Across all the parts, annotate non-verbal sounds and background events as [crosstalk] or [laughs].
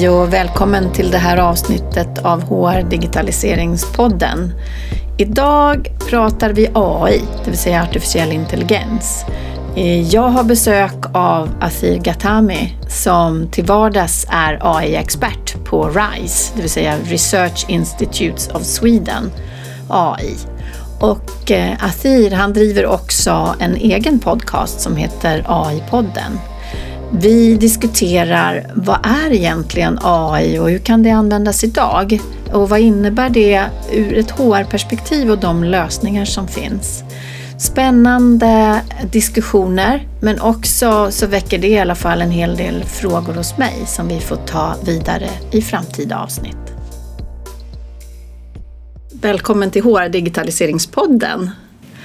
Hej och välkommen till det här avsnittet av HR Digitaliseringspodden. Idag pratar vi AI, det vill säga artificiell intelligens. Eh, jag har besök av Athir Gatami som till vardags är AI-expert på RISE, det vill säga Research Institutes of Sweden, AI. Och eh, Athir han driver också en egen podcast som heter AI-podden. Vi diskuterar vad är egentligen AI och hur kan det användas idag? Och vad innebär det ur ett HR-perspektiv och de lösningar som finns? Spännande diskussioner men också så väcker det i alla fall en hel del frågor hos mig som vi får ta vidare i framtida avsnitt. Välkommen till HR Digitaliseringspodden.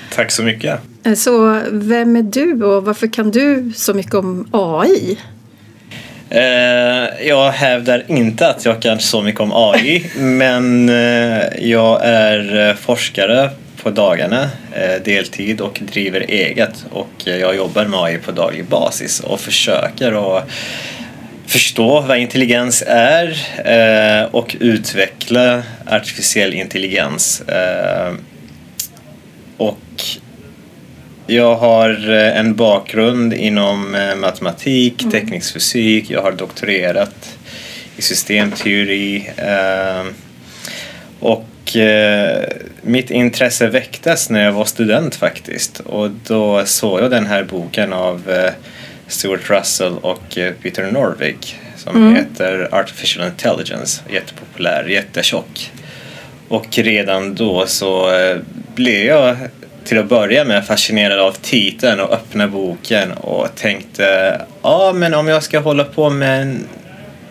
Tack så mycket. Så vem är du och varför kan du så mycket om AI? Eh, jag hävdar inte att jag kan så mycket om AI [laughs] men eh, jag är eh, forskare på dagarna deltid och driver eget och jag jobbar med AI på daglig basis och försöker att förstå vad intelligens är och utveckla artificiell intelligens. Och jag har eh, en bakgrund inom eh, matematik, mm. teknisk fysik, jag har doktorerat i systemteori ehm, och eh, mitt intresse väcktes när jag var student faktiskt och då såg jag den här boken av Stuart Russell och Peter Norvig som mm. heter Artificial Intelligence, jättepopulär, jättetjock. Och redan då så blev jag till att börja med fascinerad av titeln och öppna boken och tänkte ja men om jag ska hålla på med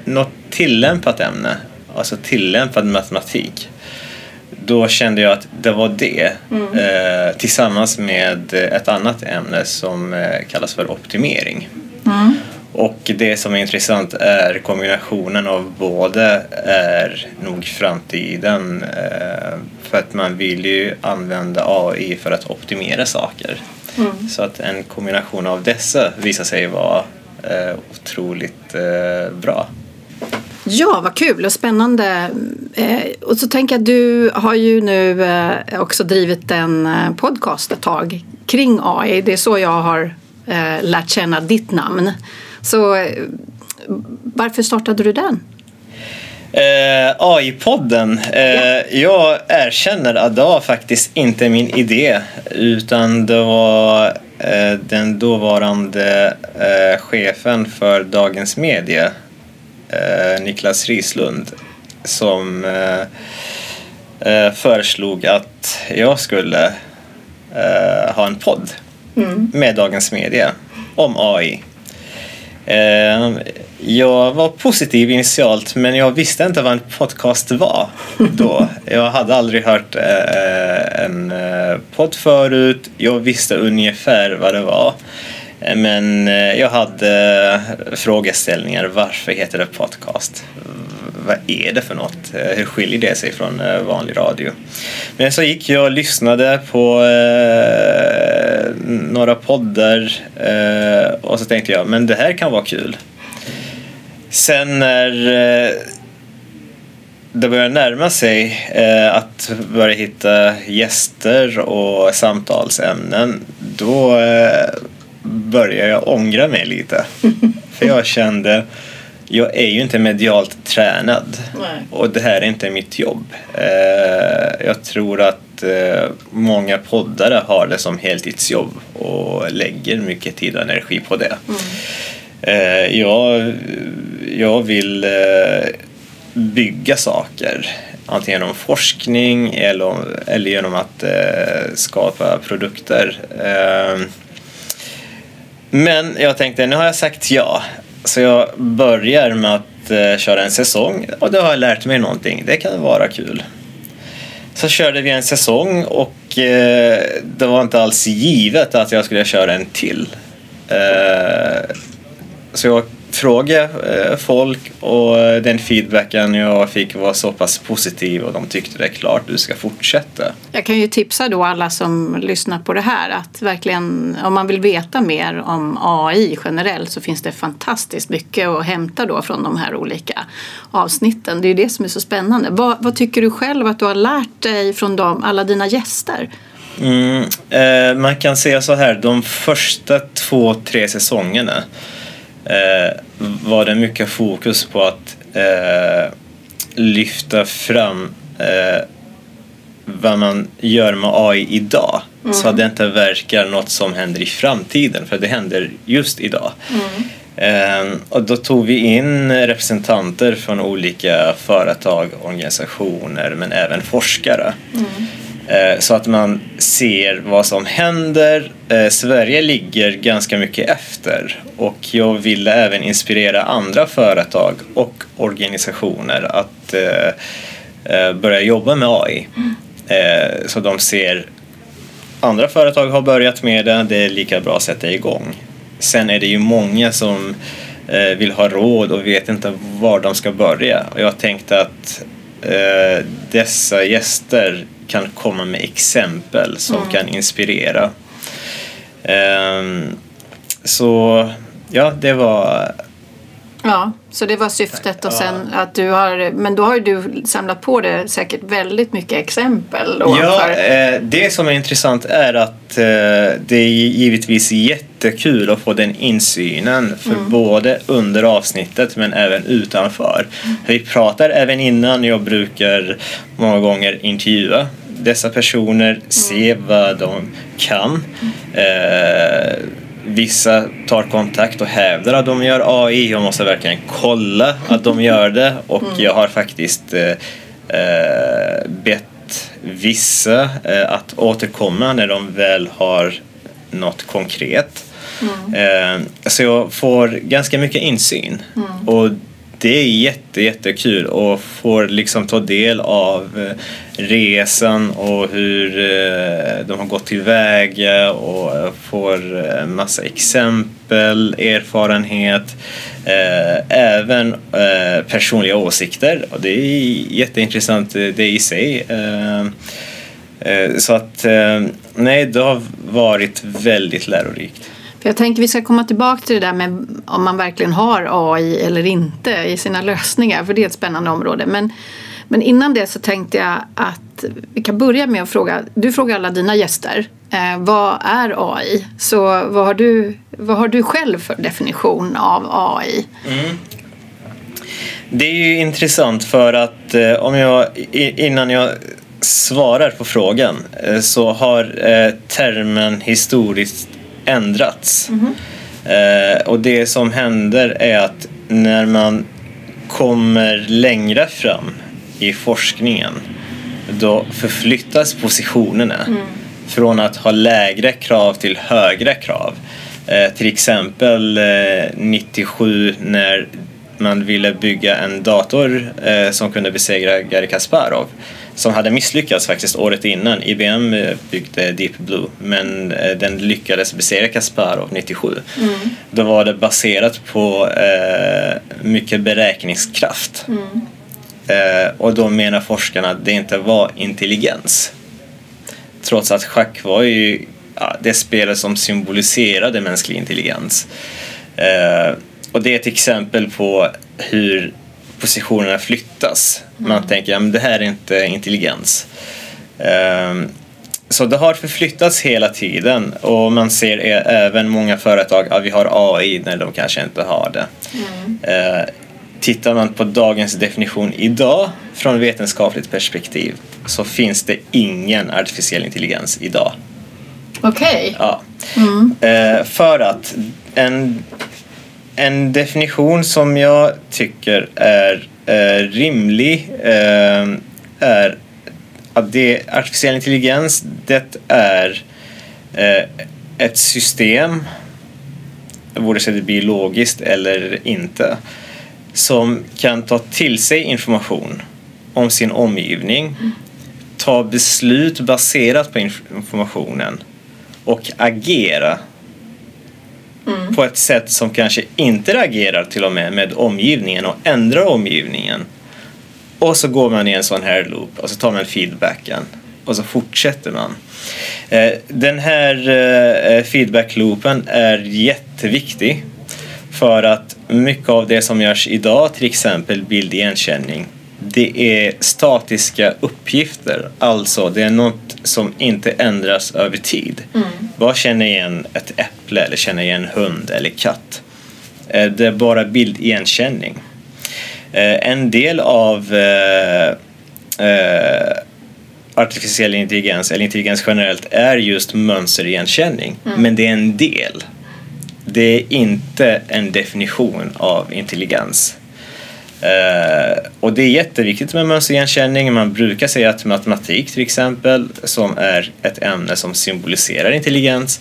något tillämpat ämne, alltså tillämpad matematik då kände jag att det var det mm. eh, tillsammans med ett annat ämne som eh, kallas för optimering. Mm. Och det som är intressant är kombinationen av både är nog framtiden eh, för att man vill ju använda AI för att optimera saker. Mm. Så att en kombination av dessa visar sig vara eh, otroligt eh, bra. Ja, vad kul och spännande. och så tänker jag att du har ju nu också drivit en podcast ett tag kring AI. Det är så jag har lärt känna ditt namn. Så eh, varför startade du den? Eh, AI-podden. Eh, ja. Jag erkänner att det var faktiskt inte min idé utan det var eh, den dåvarande eh, chefen för Dagens Media, eh, Niklas Rislund, som föreslog att jag skulle ha en podd mm. med Dagens Media om AI. Eh, jag var positiv initialt men jag visste inte vad en podcast var då. [laughs] Jag hade aldrig hört eh, en eh, podd förut. Jag visste ungefär vad det var. Men jag hade frågeställningar. Varför heter det podcast? Vad är det för något? Hur skiljer det sig från vanlig radio? Men så gick jag och lyssnade på några poddar eh, och så tänkte jag men det här kan vara kul. Sen när eh, det börjar närma sig eh, att börja hitta gäster och samtalsämnen då eh, börjar jag ångra mig lite. [laughs] För jag kände jag är ju inte medialt tränad Nej. och det här är inte mitt jobb. Eh, jag tror att eh, många poddare har det som heltidsjobb och lägger mycket tid och energi på det. Mm. Eh, jag, jag vill bygga saker antingen genom forskning eller, eller genom att skapa produkter. Men jag tänkte, nu har jag sagt ja, så jag börjar med att eh, köra en säsong och då har jag lärt mig någonting. Det kan vara kul. Så körde vi en säsong och eh, det var inte alls givet att jag skulle köra en till. Eh, så jag frågade eh, folk och den feedbacken jag fick var så pass positiv och de tyckte det är klart du ska fortsätta. Jag kan ju tipsa då alla som lyssnar på det här att verkligen om man vill veta mer om AI generellt så finns det fantastiskt mycket att hämta då från de här olika avsnitten. Det är ju det som är så spännande. Vad, vad tycker du själv att du har lärt dig från dem, alla dina gäster? Mm, eh, man kan säga så här, de första två, tre säsongerna eh, var det mycket fokus på att eh, lyfta fram eh, vad man gör med AI idag. Mm. Så att det inte verkar något som händer i framtiden, för det händer just idag. Mm. Eh, och då tog vi in representanter från olika företag, organisationer men även forskare. Mm. Eh, så att man ser vad som händer. Eh, Sverige ligger ganska mycket efter och jag ville även inspirera andra företag och organisationer att eh, eh börja jobba med AI. Eh, så de ser andra företag har börjat med det, det är lika bra att sätta igång. Sen är det ju många som vill ha råd och vet inte var de ska börja. Och jag tänkte att dessa gäster kan komma med exempel som mm. kan inspirera. Um, så ja, det var Ja, så det var syftet och sen att du har, men då har ju du samlat på dig säkert väldigt mycket exempel. Ja, eh, det som är intressant är att eh, det är givetvis jättekul att få den insynen för mm. både under avsnittet men även utanför. Mm. Vi pratar även innan, jag brukar många gånger intervjua dessa personer, mm. se vad de kan. Eh, Vissa tar kontakt och hävdar att de gör AI. Jag måste verkligen kolla att de gör det och mm. jag har faktiskt eh, eh, bett vissa eh, att återkomma när de väl har något konkret. Mm. Eh, så jag får ganska mycket insyn. Mm. Och det är jätte, jättekul och får liksom ta del av eh, resan och hur eh, de har gått tillväga och får en massa exempel, erfarenhet, även personliga åsikter. Och det är jätteintressant det i sig. Så att nej, det har varit väldigt lärorikt. Jag tänker vi ska komma tillbaka till det där med om man verkligen har AI eller inte i sina lösningar, för det är ett spännande område. Men, men innan det så tänkte jag att vi kan börja med att fråga, du frågar alla dina gäster, eh, vad är AI? Så vad har, du, vad har du själv för definition av AI? Mm. Det är ju intressant för att eh, om jag, innan jag svarar på frågan eh, så har eh, termen historiskt ändrats. Mm -hmm. och det som händer är att när man kommer längre fram i forskningen då förflyttas positionerna mm. från att ha lägre krav till högre krav. Eh, till exempel eh, 97 när man ville bygga en dator eh, som kunde besegra Garry Kasparov som hade misslyckats faktiskt året innan. IBM eh, byggde Deep Blue men eh, den lyckades besegra Kasparov 97. Mm. Då var det baserat på eh, mycket beräkningskraft. Mm. Eh, och då menar forskarna att det inte var intelligens. Trots att schack var ju ja, det spelet som symboliserade mänsklig intelligens. Och det är ett exempel på hur positionerna flyttas. Man mm. tänker att det här är inte intelligens. Um, så det har förflyttats hela tiden och man ser även många företag att vi har AI när de kanske inte har det. Mm. Uh, tittar man på dagens definition idag från vetenskapligt perspektiv så finns det ingen artificiell intelligens idag. Okej. Okay. Ja. Mm. Uh, för att en en definition som jag tycker är eh, rimlig eh, är att det, artificiell intelligens det är eh, ett system, vare sig det är biologiskt eller inte, som kan ta till sig information om sin omgivning, ta beslut baserat på informationen och agera mm. på ett sätt som kanske inte reagerar till och med med omgivningen och ändrar omgivningen. Och så går man i en sån här loop och så tar man feedbacken. och så fortsätter man. Eh, den här eh, feedbackloopen feedback-loopen är jätteviktig för att mycket av det som görs idag, till exempel bildigenkänning, det är statiska uppgifter. Alltså, det är något som inte ändras över tid. Mm. Vad känner igen ett äpple eller känner igen hund eller katt? Eh, det är bara bildigenkänning. En del av artificiell intelligens, eller intelligens generellt, är just mönsterigenkänning. Mm. Men det är en del. Det är inte en definition av intelligens. Uh, och det är jätteviktigt med mönsterigenkänning. Man brukar säga att matematik till exempel, som är ett ämne som symboliserar intelligens,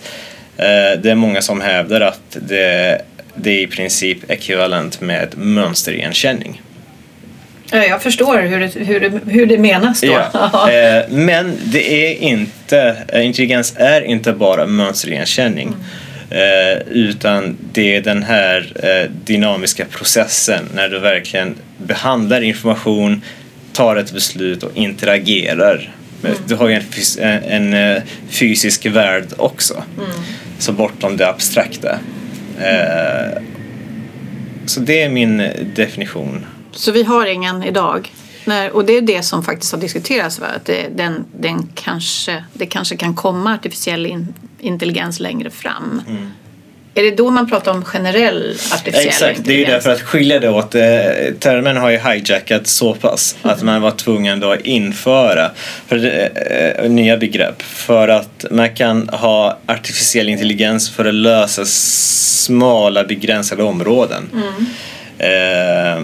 uh, det är många som hävdar att det, det är i princip ekvivalent med mönsterigenkänning. Jag förstår hur det, hur det, hur det menas då. Ja. [laughs] Eh, men det är inte, eh, intelligens är inte bara mönsterigenkänning. Mm. Eh, utan det är den här dynamiska processen när du verkligen behandlar information, tar ett beslut och interagerar. Mm. Du har ju en, en, fysisk värld också. Mm. Så bortom det abstrakta. Så det är min definition så vi har ingen idag. När, och det är det som faktiskt har diskuterats. Va? Att det, den, den kanske, det kanske kan komma artificiell in, intelligens längre fram. Mm. Är det då man pratar om generell artificiell Exakt, intelligens? det är ju därför att skilja det åt. Eh, termen har ju hijackat så pass mm. att man var tvungen då att införa för, äh, nya begrepp för att man kan ha artificiell intelligens för att lösa smala begränsade områden. Mm. Eh,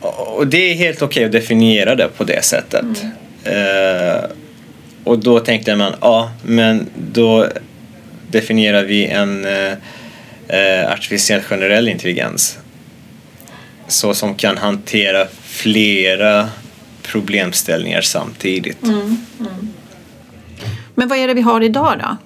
och det är helt okej okay att definiera det på det sättet. Mm. Och då tänkte man, ja, men då definierar vi en uh, artificiell generell intelligens. Så som kan hantera flera problemställningar samtidigt. Mm, mm. Men vad är det vi har idag då?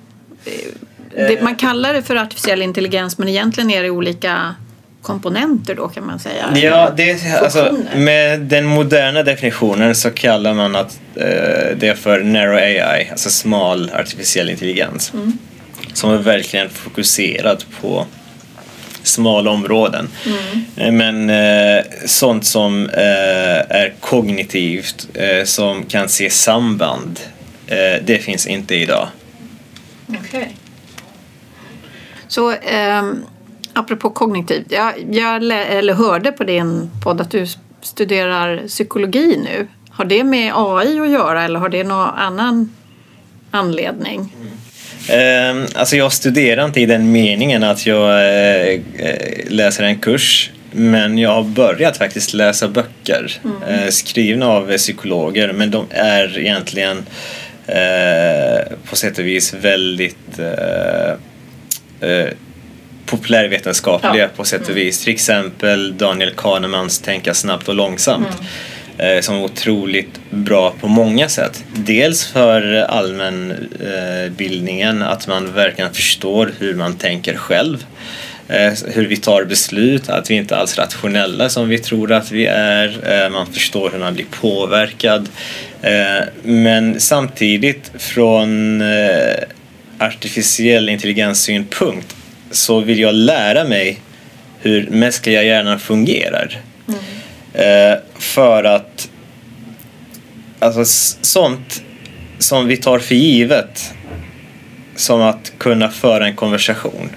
Det, man kallar det för artificiell intelligens men egentligen är det olika komponenter då kan man säga? Ja, det, alltså, med den moderna definitionen så kallar man att, eh, det för narrow AI, alltså smal artificiell intelligens. Mm. Som är verkligen fokuserad på smala områden. Mm. Eh, men eh, sånt som eh, är kognitivt, eh, som kan se samband, eh, det finns inte idag. Okej. Okay. Så um apropå kognitivt, jag, jag eller hörde på din podd att du studerar psykologi nu. Har det med AI att göra eller har det någon annan anledning? Mm. Alltså jag studerar inte i den meningen att jag eh, läser en kurs men jag har börjat faktiskt läsa böcker mm. Eh, skrivna av psykologer men de är egentligen på sätt och vis väldigt populärvetenskapliga ja. på sätt och mm. vis. Till exempel Daniel Kahnemans Tänka snabbt och långsamt. Mm. Eh, som är otroligt bra på många sätt. Dels för allmänbildningen, eh, att man verkligen förstår hur man tänker själv. Eh, hur vi tar beslut, att vi inte alls är rationella som vi tror att vi är. Man förstår hur man blir påverkad. Men samtidigt från artificiell intelligens synpunkt så vill jag lära mig hur mänskliga hjärnan fungerar. Mm. Eh, för att alltså, sånt som vi tar för givet som att kunna föra en konversation.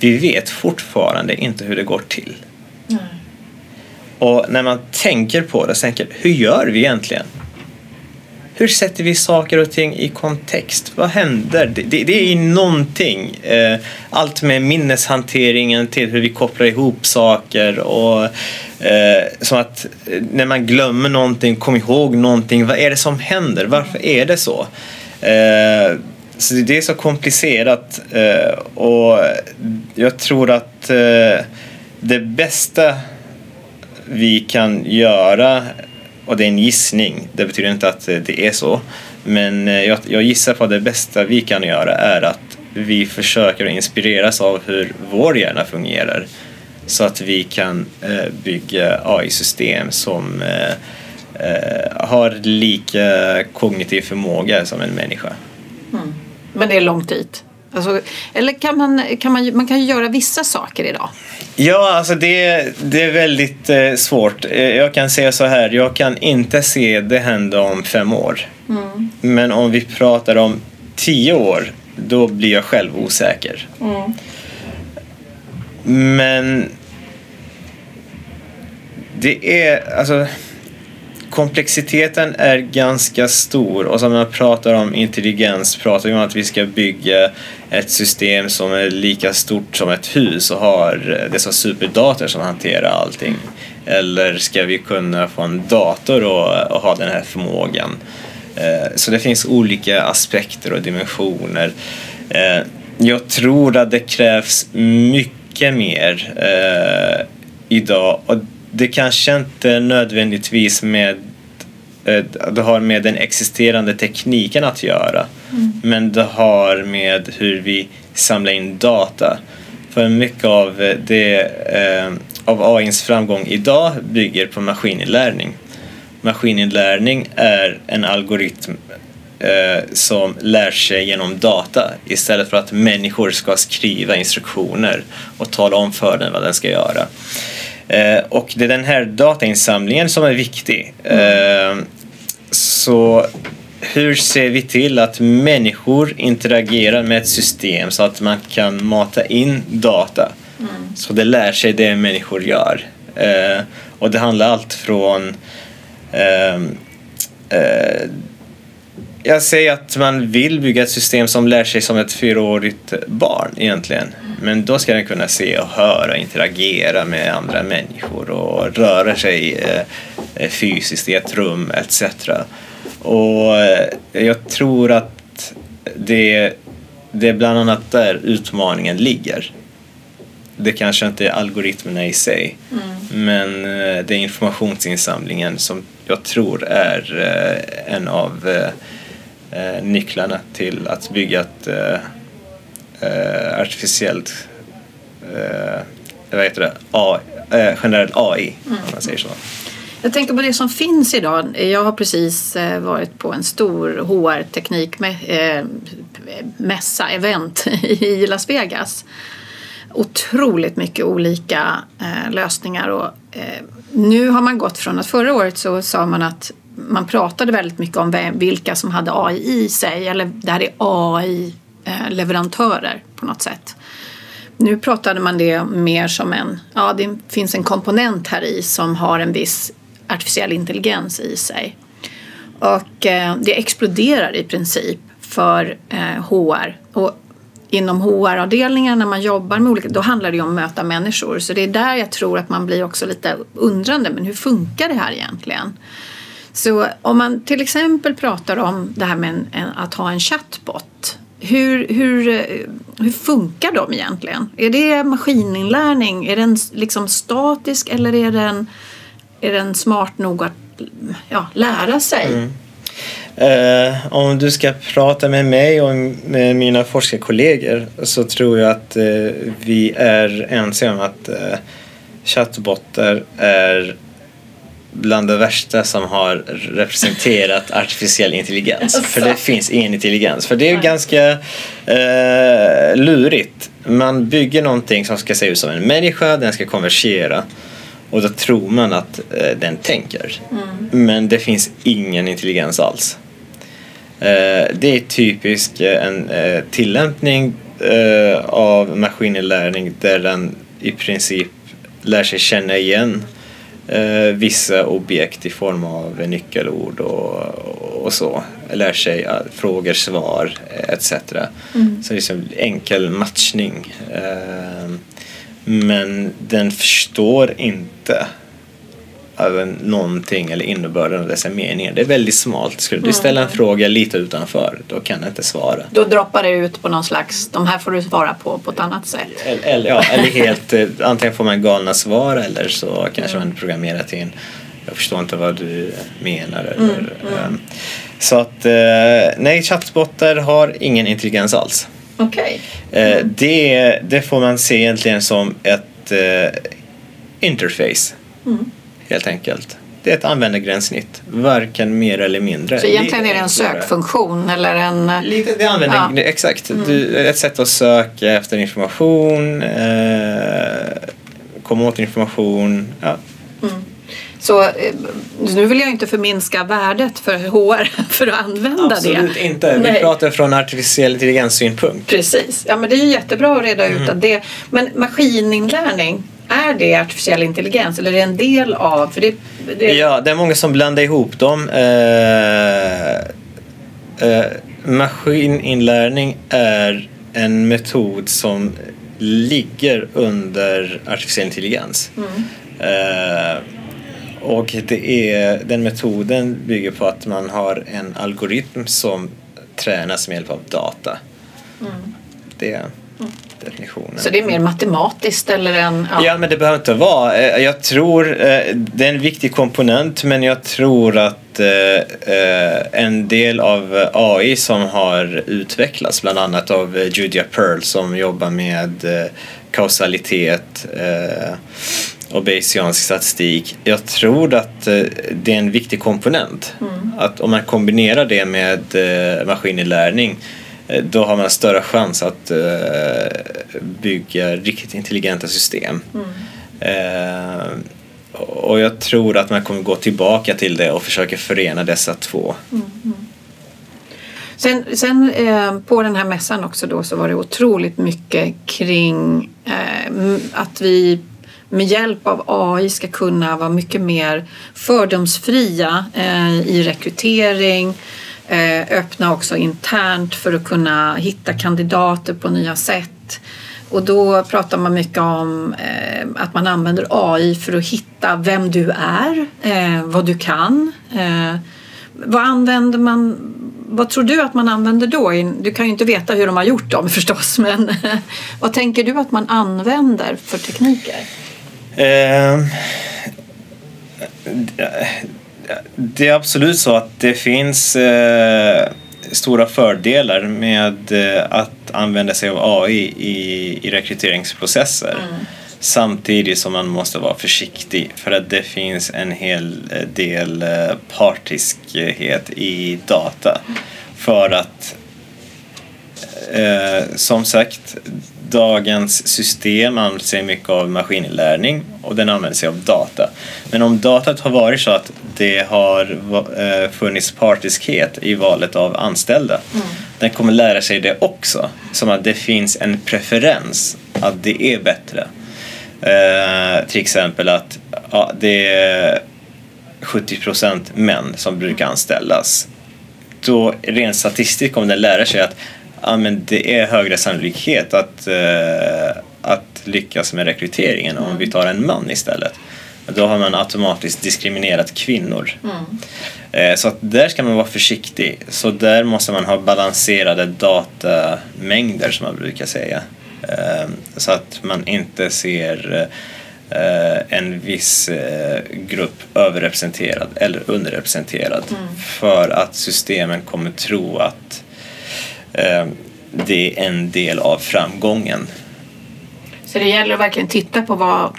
Vi vet fortfarande inte hur det går till. Mm. Och när man tänker på det, tänker hur gör vi egentligen? Hur sätter vi saker och ting i kontext? Vad händer? Det, det, det är någonting. Eh, allt med minneshanteringen till hur vi kopplar ihop saker och eh, som att eh, när man glömmer någonting, kom ihåg någonting. Vad är det som händer? Varför är det så? Eh, så det är så komplicerat eh, och jag tror att eh, det bästa vi kan göra och det är en gissning, det betyder inte att eh, det är så. Men eh, jag, jag gissar på att det bästa vi kan göra är att vi försöker inspireras av hur vår hjärna fungerar så att vi kan eh, bygga AI-system som har lika kognitiv förmåga som en människa. Mm. Men det är långt dit? Alltså, eller kan man, kan man, man kan ju göra vissa saker idag? Ja, alltså det, det är väldigt eh, svårt. Eh, jag kan säga så här, jag kan inte se det hända om fem år. Mm. Men om vi pratar om tio år, då blir jag själv osäker. Mm. Men det är, alltså komplexiteten är ganska stor och som man pratar om intelligens pratar vi om att vi ska bygga ett system som är lika stort som ett hus och har eh, dessa superdator som hanterar allting. Eller ska vi kunna få en dator och, och ha den här förmågan? Eh, så det finns olika aspekter och dimensioner. Eh, jag tror att det krävs mycket mer idag och det kanske inte nödvändigtvis med det har med den existerande tekniken att göra. Mm. Men det har med hur vi samlar in data. För mycket av, eh, det, eh, av AIns framgång idag bygger på maskininlärning. Maskininlärning är en algoritm eh, som lär sig genom data istället för att människor ska skriva instruktioner och tala om för den vad den ska göra. Eh, och det är den här datainsamlingen som är viktig. Mm. Så hur ser vi till att människor interagerar med ett system så att man kan mata in data mm. så det lär sig det människor gör. Eh, och det handlar allt från eh, eh, jag säger att man vill bygga ett system som lär sig som ett fyraårigt barn egentligen. Men då ska den kunna se och höra, interagera med andra människor och röra sig eh, fysiskt i ett rum etc. Och eh, jag tror att det, det är bland annat där utmaningen ligger. Det kanske inte är algoritmerna i sig mm. men eh, det är informationsinsamlingen som jag tror är en av eh, nycklarna till att bygga ett eh, eh artificiellt eh, vad heter det? AI, eh, generell AI mm. om man säger så. Jag tänker på det som finns idag. Jag har precis eh, varit på en stor HR-teknikmässa, eh, event [laughs] i Las Vegas. Otroligt mycket olika eh, lösningar och nu har man gått från att förra året så sa man att man pratade väldigt mycket om vilka som hade AI i sig eller det här är AI-leverantörer på något sätt. Nu pratade man det mer som en, ja det finns en komponent här i som har en viss artificiell intelligens i sig. Och eh, det exploderar i princip för eh, HR. Och inom HR-avdelningar när man jobbar med olika, då handlar det ju om att möta människor. Så det är där jag tror att man blir också lite undrande, men hur funkar det här egentligen? Så om man till exempel pratar om det här med en, en, att ha en chatbot. Hur, hur, eh, hur funkar de egentligen? Är det maskininlärning? Är den liksom statisk eller är den, är den smart nog att ja, lära sig? Mm. Uh, om du ska prata med mig och med mina forskarkollegor så tror jag att uh, vi är ense om att uh, chattbotar är bland det värsta som har representerat [laughs] artificiell intelligens. Alltså. För det finns ingen intelligens. För det är ganska eh, lurigt. Man bygger någonting som ska se ut som en människa, den ska konversera och då tror man att eh, den tänker. Mm. Men det finns ingen intelligens alls. Eh, det är typiskt en eh, tillämpning eh, av maskininlärning där den i princip lär sig känna igen eh, vissa objekt i form av nyckelord och, och så. Lär sig frågor, svar etc. Mm. Så liksom enkel matchning. Men den förstår inte någonting eller innebörden av dessa meningar. Det är väldigt smalt. Skulle du ställa en mm. fråga lite utanför, då kan jag inte svara. Då droppar det ut på någon slags, de här får du svara på på ett annat sätt. Eller, ja, eller helt, eh, antingen får man galna svar eller så kanske mm. man programmerar till en jag förstår inte vad du menar. Eller, mm, mm. Så att eh, nej, chattbottar har ingen intelligens alls. Okay. Eh. Det, det får man se egentligen som ett interface. Mm helt enkelt. det är ett användargränssnitt, varken mer eller mindre. Så egentligen är det en sökfunktion eller en... Lite, det använder, ja. Exakt, mm. du, ett sätt att söka efter information, eh, komma åt information. Ja. Mm. Så eh, nu vill jag inte förminska värdet för HR [laughs] för att använda Absolut det. Absolut inte. Vi Nej. pratar från artificiell intelligens synpunkt. Precis. Ja, men det är jättebra att reda ut mm. att det. Men maskininlärning, är det artificiell intelligens eller är det en del av? För det, det... Ja, det är många som blandar ihop dem. Eh, eh, maskininlärning är en metod som ligger under artificiell intelligens. Mm. Eh, och det är, den metoden bygger på att man har en algoritm som tränas med hjälp av data. Mm. Det är mm. definitionen. Så det är mer matematiskt eller en... Ja. ja, men det behöver inte vara. Eh, jag tror eh, det är en viktig komponent men jag tror att eh, en del av AI som har utvecklats bland annat av Julia Pearl som jobbar med kausalitet och Bayesiansk statistik. Jag tror att eh, det är en viktig komponent. Mm. Att om man kombinerar det med eh, maskininlärning eh, då har man större chans att bygga riktigt intelligenta system. Mm. Och jag tror att man kommer gå tillbaka till det och försöka förena dessa två. Mm. mm. Sen, sen eh, på den här mässan också då så var det otroligt mycket kring eh, att vi med hjälp av AI ska kunna vara mycket mer fördomsfria eh, i rekrytering, eh, öppna också internt för att kunna hitta kandidater på nya sätt. Och då pratar man mycket om eh, att man använder AI för att hitta vem du är, eh, vad du kan. Eh, vad använder man vad tror du att man använder då? Du kan ju inte veta hur de har gjort dem [laughs] förstås, men [laughs] vad tänker du att man använder för tekniker? Eh, det är absolut så att det finns eh, stora fördelar med eh, att använda sig av AI i, i rekryteringsprocesser. Mm. Samtidigt som man måste vara försiktig för att det finns en hel del eh, partiskhet i data. För att eh, som sagt, dagens system använder sig mycket av maskininlärning och den använder sig av data. Men om datat har varit så att det har eh, funnits partiskhet i valet av anställda, mm. den kommer lära sig det också. Som att det finns en preferens att det är bättre. Eh, till exempel att ja, det är 70 procent män som brukar anställas. Då rent statistiskt kommer den lära sig att ja, men det är högre sannolikhet att, eh, att lyckas med rekryteringen mm. om vi tar en man istället. Då har man automatiskt diskriminerat kvinnor. Mm. Eh, så att där ska man vara försiktig. Så där måste man ha balanserade datamängder som man brukar säga. Eh, så att man inte ser eh, en viss eh, grupp överrepresenterad eller underrepresenterad. Mm. För att systemen kommer tro att det är en del av framgången. Så det gäller att verkligen titta på vad,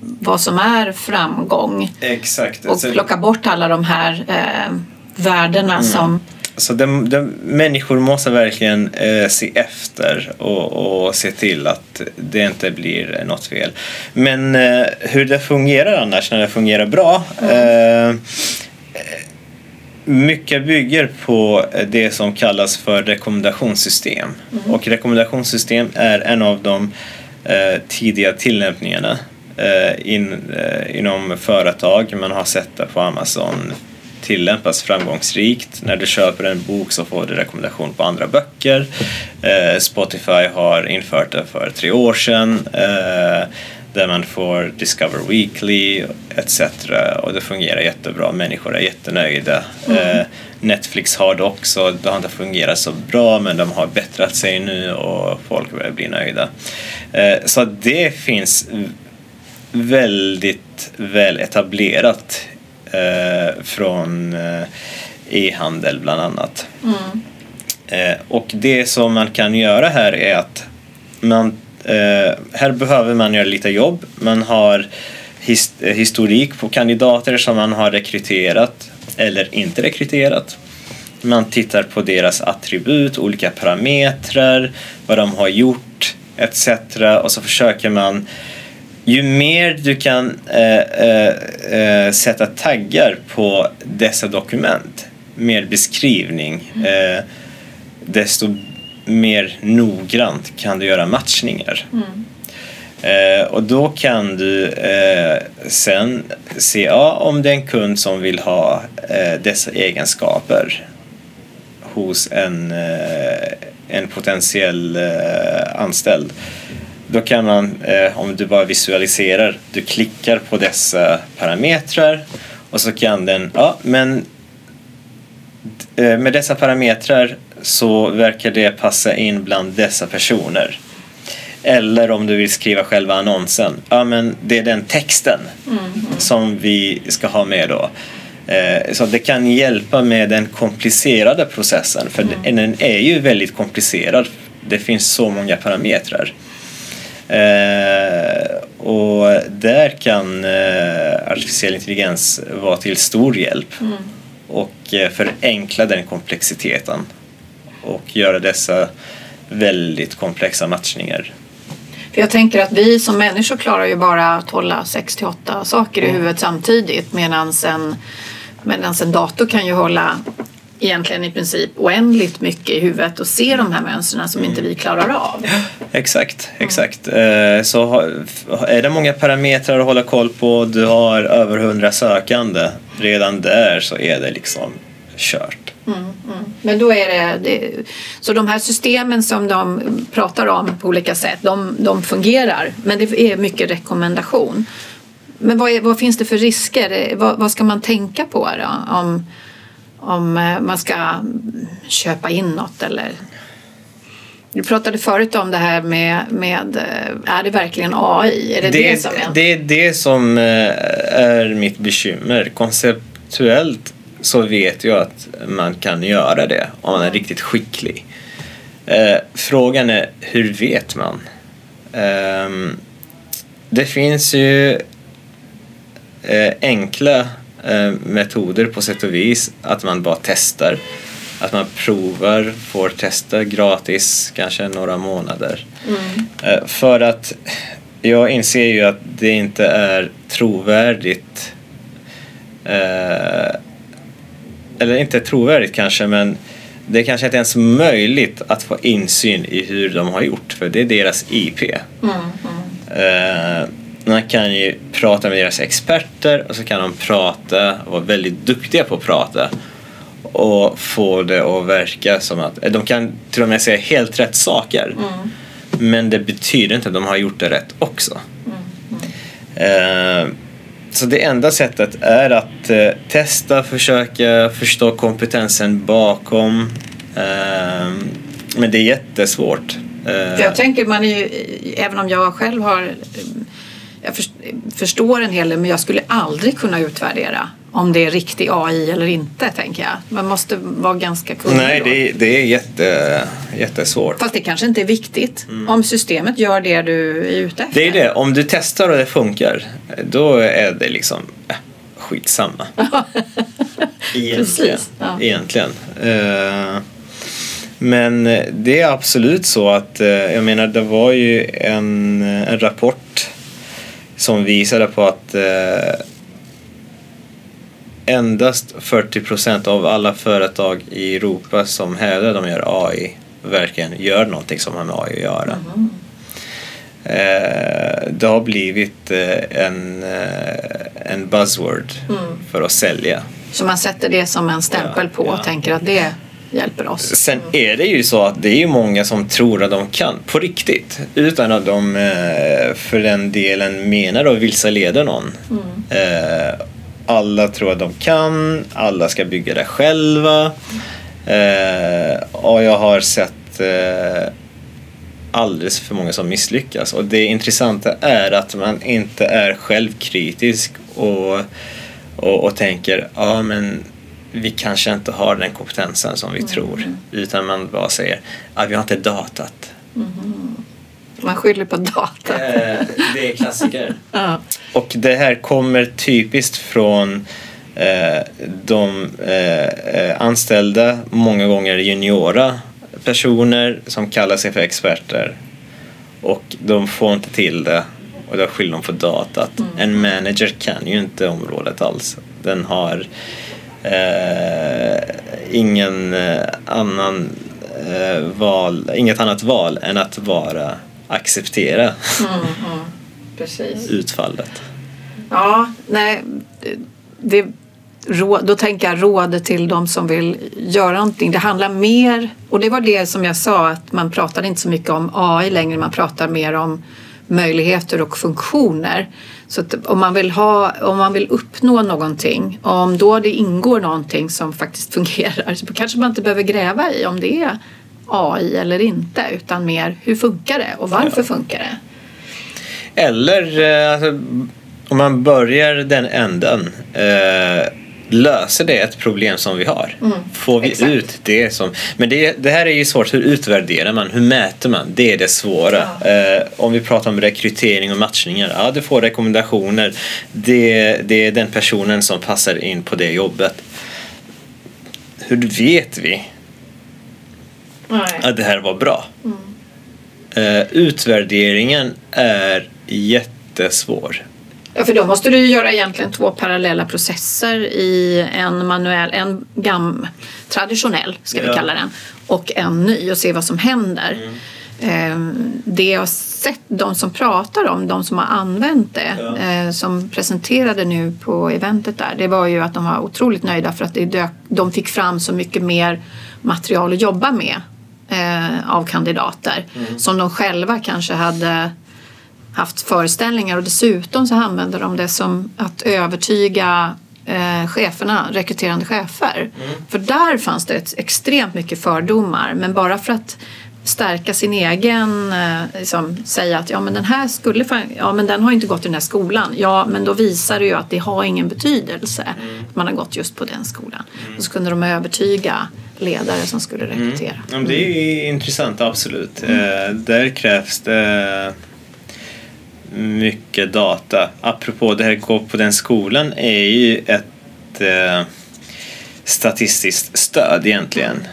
vad som är framgång. Exakt. Och alltså, plocka bort alla de här eh, värdena mm. som så de, de, människor måste verkligen eh, se efter och, och, se till att det inte blir något fel. Men eh, hur det fungerar annars när det fungerar bra mm. eh, mycket bygger på det som kallas för rekommendationssystem. Mm. Och rekommendationssystem är en av de eh, tidiga tillämpningarna eh, in, eh, inom företag. Man har sett det på Amazon tillämpas framgångsrikt. När du köper en bok så får du rekommendation på andra böcker. Eh, Spotify har infört det för tre år sedan. Eh, där man får Discover Weekly etc. Och det fungerar jättebra, människor är jättenöjda. Mm. Eh, Netflix har det också, det har inte fungerat så bra men de har bättrat sig nu och folk börjar bli nöjda. Eh, så det finns väldigt väl etablerat eh, från e-handel bland annat. Mm. Och det som man kan göra här är att man Eh, här behöver man göra lite jobb. Man har his, historik på kandidater som man har rekryterat eller inte rekryterat. Man tittar på deras attribut, olika parametrar, vad de har gjort etc. Och så försöker man ju mer du kan äh, äh, sätta taggar på dessa dokument, mer beskrivning, äh, desto mer noggrant kan du göra matchningar. Mm. och då kan du eh, sen se ja, om det är en kund som vill ha eh, dessa egenskaper hos en, en potentiell anställd då kan man, eh, om du bara visualiserar, du klickar på dessa parametrar och så kan den, ja men eh, med dessa parametrar så verkar det passa in bland dessa personer. Eller om du vill skriva själva annonsen, ja men det är den texten mm. som vi ska ha med då. Eh, så det kan hjälpa med den komplicerade processen för mm. den är ju väldigt komplicerad. Det finns så många parametrar. Eh, och där kan eh, artificiell intelligens vara till stor hjälp mm. och förenkla den komplexiteten och göra dessa väldigt komplexa matchningar. För jag tänker att vi som människor klarar ju bara att hålla 6 till 8 saker i mm. huvudet samtidigt medan en, medans en dator kan ju hålla egentligen i princip oändligt mycket i huvudet och se de här mönstren som inte vi klarar av. Exakt, exakt. Mm. Så är det många parametrar att hålla koll på, du har över hundra sökande, redan där så är det liksom kört. Mm, mm. Men då är det, det, så de här systemen som de pratar om på olika sätt, de, de fungerar, men det är mycket rekommendation. Men vad, är, vad finns det för risker? Vad, vad ska man tänka på då? Om, om eh, man ska köpa in något eller du pratade förut om det här med, med eh, är det verkligen AI? Är det det, det som är? Det är det som eh, är mitt bekymmer. Konceptuellt så vet jag att man kan göra det om man är riktigt skicklig. Frågan är hur vet man? Ehm, det finns ju enkla Eh, metoder på sätt och vis. Att man bara testar. Att man provar, får testa gratis kanske några månader. Mm. Eh, för att jag inser ju att det inte är trovärdigt. Eh, eller inte trovärdigt kanske men det är kanske inte ens möjligt att få insyn i hur de har gjort för det är deras IP. Mm, mm. Man kan ju prata med deras experter och så kan de prata och vara väldigt duktiga på att prata och få det att verka som att de kan till och med säga helt rätt saker. Mm. Men det betyder inte att de har gjort det rätt också. Mm. Så det enda sättet är att eh, testa, försöka förstå kompetensen bakom. Eh, men det är jättesvårt. Eh, jag tänker, man är ju, även om jag själv har ehm, jag förstår en hel del men jag skulle aldrig kunna utvärdera om det är riktig AI eller inte tänker jag. Man måste vara ganska kunnig Nej, det är, det är jätte, jättesvårt. Fast det kanske inte är viktigt. Mm. Om systemet gör det du är ute efter. Det är det. Om du testar och det funkar då är det liksom äh, skitsamma. [laughs] Egentligen. Ja. Egentligen. Uh, men det är absolut så att, uh, jag menar det var ju en, en rapport som visade på att eh, endast 40 procent av alla företag i Europa som hävdar de gör AI verkligen gör någonting som har med AI att göra. Mm. Eh, det har blivit eh, en, eh, en buzzword mm. för att sälja. Så man sätter det som en stämpel ja, på och ja. tänker att det hjälper oss. Sen är det ju så att det är många som tror att de kan på riktigt utan att de eh, för den delen menar att vilseleda någon. Mm. Eh, alla tror att de kan, alla ska bygga det själva. Eh, och jag har sett alldeles för många som misslyckas. Och det intressanta är att man inte är självkritisk och, och, och tänker ja ah, men vi kanske inte har den kompetensen som vi mm. tror. Utan man bara säger att vi har inte datat. Mm. Man skyller på data. Eh, det är klassiker. Ja. Och det här kommer typiskt från eh, de eh, eh, anställda, många gånger juniora personer som kallar sig för experter. Och de får inte till det och då skyller de på datat. En manager kan ju inte området alls. Den har eh, ingen eh, annan eh, val, inget annat val än att bara acceptera Mm, mm. Utfallet. Ja, nej. Det, då tänker jag råd till de som vill göra någonting. Det handlar mer, och det var det som jag sa, att man pratar inte så mycket om AI längre, man pratar mer om möjligheter och funktioner. Så att om man vill, ha, om man vill uppnå någonting, om då det ingår någonting som faktiskt [laughs] fungerar, så kanske man inte behöver gräva i om det är AI eller inte, utan mer hur funkar det och varför funkar det? Eller eh, alltså, om man börjar den änden. Eh, löser det ett problem som vi har? Får vi exakt. ut det som... Men det, det här är ju svårt. Hur utvärderar man? Hur mäter man? Det är det svåra. Eh, om vi pratar om rekrytering och matchningar. Ja, du får rekommendationer. Det, det är den personen som passar in på det jobbet. Hur vet vi Nej. att det här var bra? Eh, utvärderingen är jättesvår. Ja, för då måste du ju göra egentligen två parallella processer i en manuell, en gam, traditionell ska vi Ja. kalla den, och en ny och se vad som händer. Ehm, Det jag har sett, de som pratar om, de som har använt det, Ja. eh, som presenterade nu på eventet där, det var ju att de var otroligt nöjda för att det dök, de fick fram så mycket mer material att jobba med eh, av kandidater som de själva kanske hade haft föreställningar. Och dessutom så använder de det som att övertyga eh, cheferna, rekryterande chefer. För där fanns det extremt mycket fördomar. Men bara för att stärka sin egen, eh, liksom, säga att ja men den här skulle, ja men den har inte gått i den här skolan. Ja men då visar det ju att det har ingen betydelse att man har gått just på den skolan. Och så kunde de övertyga ledare som skulle rekrytera. Ja, men det är intressant, absolut. Eh, där krävs det mycket data. Apropå det här gå på den skolan är ju ett eh, statistiskt stöd egentligen.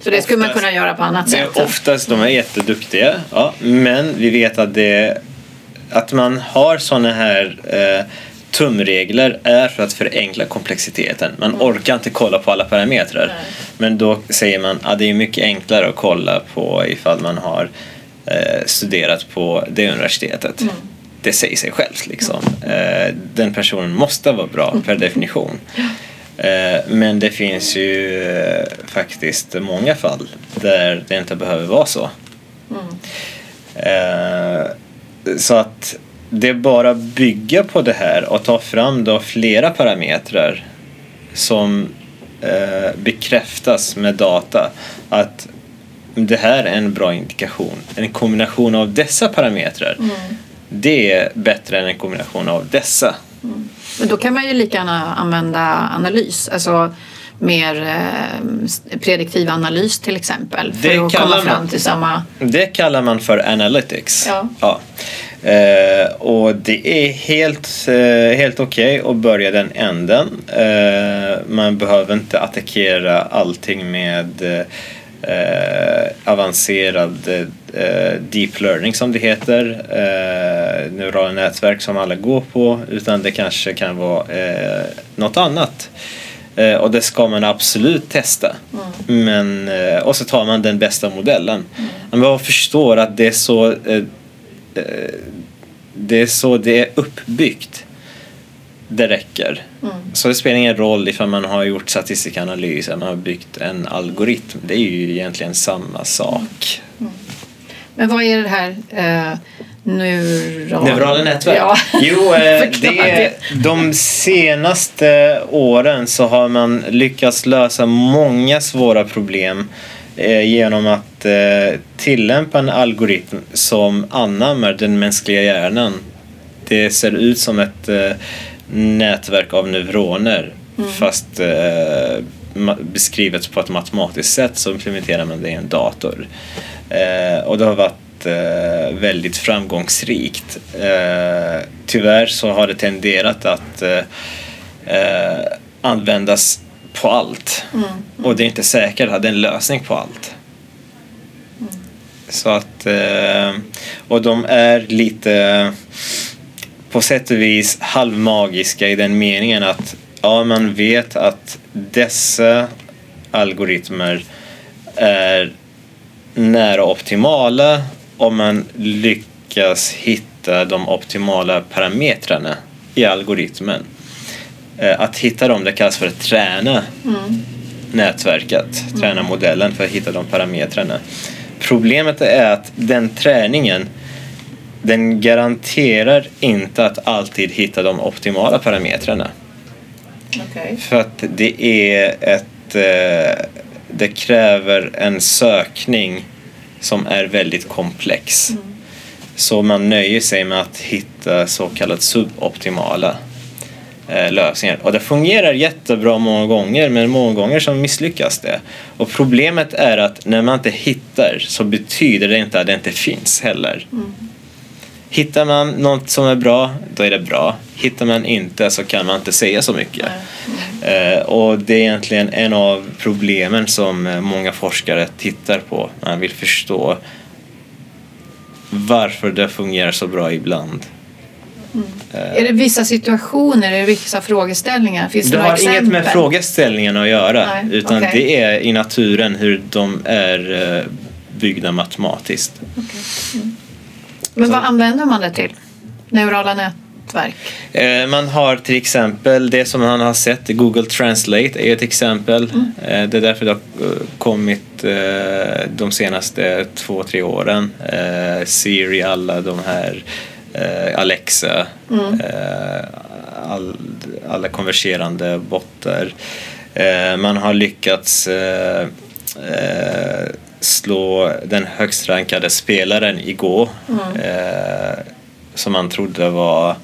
Så det skulle man kunna göra på annat sätt. är oftast, de är jätteduktiga, ja, men vi vet att, det, att man har sådana här eh, tumregler är för att förenkla komplexiteten. Man orkar inte kolla på alla parametrar. Nej. Men då säger man att det är mycket enklare att kolla på ifall man har eh, studerat på det universitetet. Det säger sig självt liksom. Eh, den personen måste vara bra per definition. Eh, Men det finns ju eh, faktiskt många fall där det inte behöver vara så. Eh, Så att det är bara bygga på det här och ta fram då flera parametrar som bekräftas med data att det här är en bra indikation. En kombination av dessa parametrar det är bättre än en kombination av dessa. Men då kan man ju lika gärna använda analys, alltså mer eh, prediktiv analys till exempel för Det att komma fram man- till samma... Det kallar man för analytics. Ja. Eh, och det är helt, eh, helt okej att börja den änden. Eh, man behöver inte attackera allting med eh, avancerad eh, deep learning som det heter. Eh, neurala nätverk som alla går på. Utan det kanske kan vara eh, något annat. Eh, och det ska man absolut testa. Men, eh, och så tar man den bästa modellen. Men man förstår att det är så eh, det är så det är uppbyggt. Det räcker. Så det spelar ingen roll ifall man har gjort statistisk analys eller man har byggt en algoritm. Det är ju egentligen samma sak. Men vad är det här eh, neural... Neurala nätverk? Ja. [laughs] Jo, eh, [laughs] Förklara det, det. de senaste åren så har man lyckats lösa många svåra problem eh, genom att eh, tillämpa en algoritm som anammar den mänskliga hjärnan. Det ser ut som ett eh, nätverk av neuroner fast eh, beskrivet på ett matematiskt sätt så implementerar man det i en dator. Eh, och det har varit eh, väldigt framgångsrikt. Eh, tyvärr så har det tenderat att eh, eh användas på allt. Mm. Och det är inte säkert att det är en lösning på allt. Mm. Så att, och de är lite på sätt och vis halvmagiska i den meningen att ja, man vet att dessa algoritmer är nära optimala om man lyckas hitta de optimala parametrarna i algoritmen. Eh, att hitta dem, det kallas för att träna mm. nätverket, träna mm. modellen för att hitta de parametrarna. Problemet är att den träningen den garanterar inte att alltid hitta de optimala parametrarna. Okay. För att det är ett eh, det kräver en sökning som är väldigt komplex. Mm. Så man nöjer sig med att hitta så kallat suboptimala eh, lösningar. Och det fungerar jättebra många gånger men många gånger så misslyckas det. Och problemet är att när man inte hittar så betyder det inte att det inte finns heller. Mm. Hittar man något som är bra, då är det bra. Hittar man inte så kan man inte säga så mycket. Mm. Och det är egentligen en av problemen som eh, många forskare tittar på. Man vill förstå varför det fungerar så bra ibland. Mm. Är det vissa situationer, är det vissa frågeställningar? Finns det, har exempel? inget med frågeställningen att göra Nej. utan okay. det är i naturen hur de är eh, byggda matematiskt. Okay. Mm. Men vad använder man det till? Neurala nätverk? Eh, man har till exempel det som man har sett, Google Translate är ett exempel. Mm. Eh, det är därför det har eh, kommit de senaste två, tre åren. Siri, alla de här, Alexa, mm. all, alla konverserande bottar. Man har lyckats slå den högst rankade spelaren igår mm. eh, som man trodde var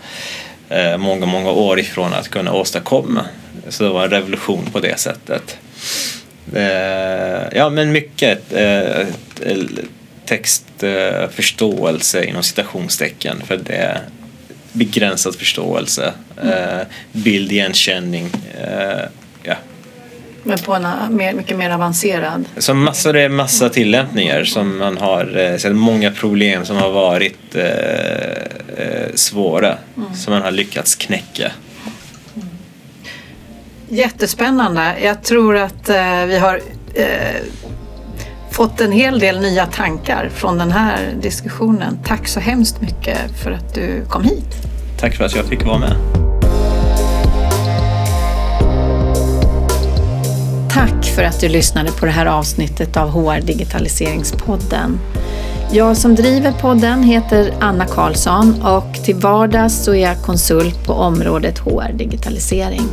eh, många, många år ifrån att kunna åstadkomma. Så det var en revolution på det sättet. Eh, ja, men mycket eh, textförståelse inom citationstecken för det är begränsad förståelse, mm. bildigenkänning, eh, men på en mer, mycket mer avancerad? Så massor, det är massa tillämpningar som man har eh, sett många problem som har varit eh, eh, svåra mm. som man har lyckats knäcka. Mm. Jättespännande. Jag tror att eh, vi har eh, fått en hel del nya tankar från den här diskussionen. Tack så hemskt mycket för att du kom hit. Tack för att jag fick vara med. För att du lyssnade på det här avsnittet av HR Digitaliseringspodden. Jag som driver podden heter Anna Karlsson och till vardags så är jag konsult på området HR Digitalisering.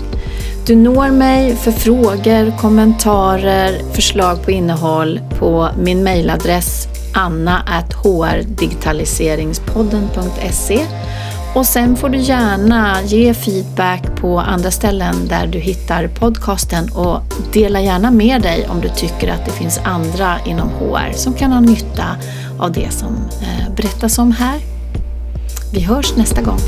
Du når mig för frågor, kommentarer, förslag på innehåll på min mejladress anna.hrdigitaliseringspodden.se och sen får du gärna ge feedback på andra ställen där du hittar podcasten och dela gärna med dig om du tycker att det finns andra inom HR som kan ha nytta av det som eh, berättas om här. Vi hörs nästa gång.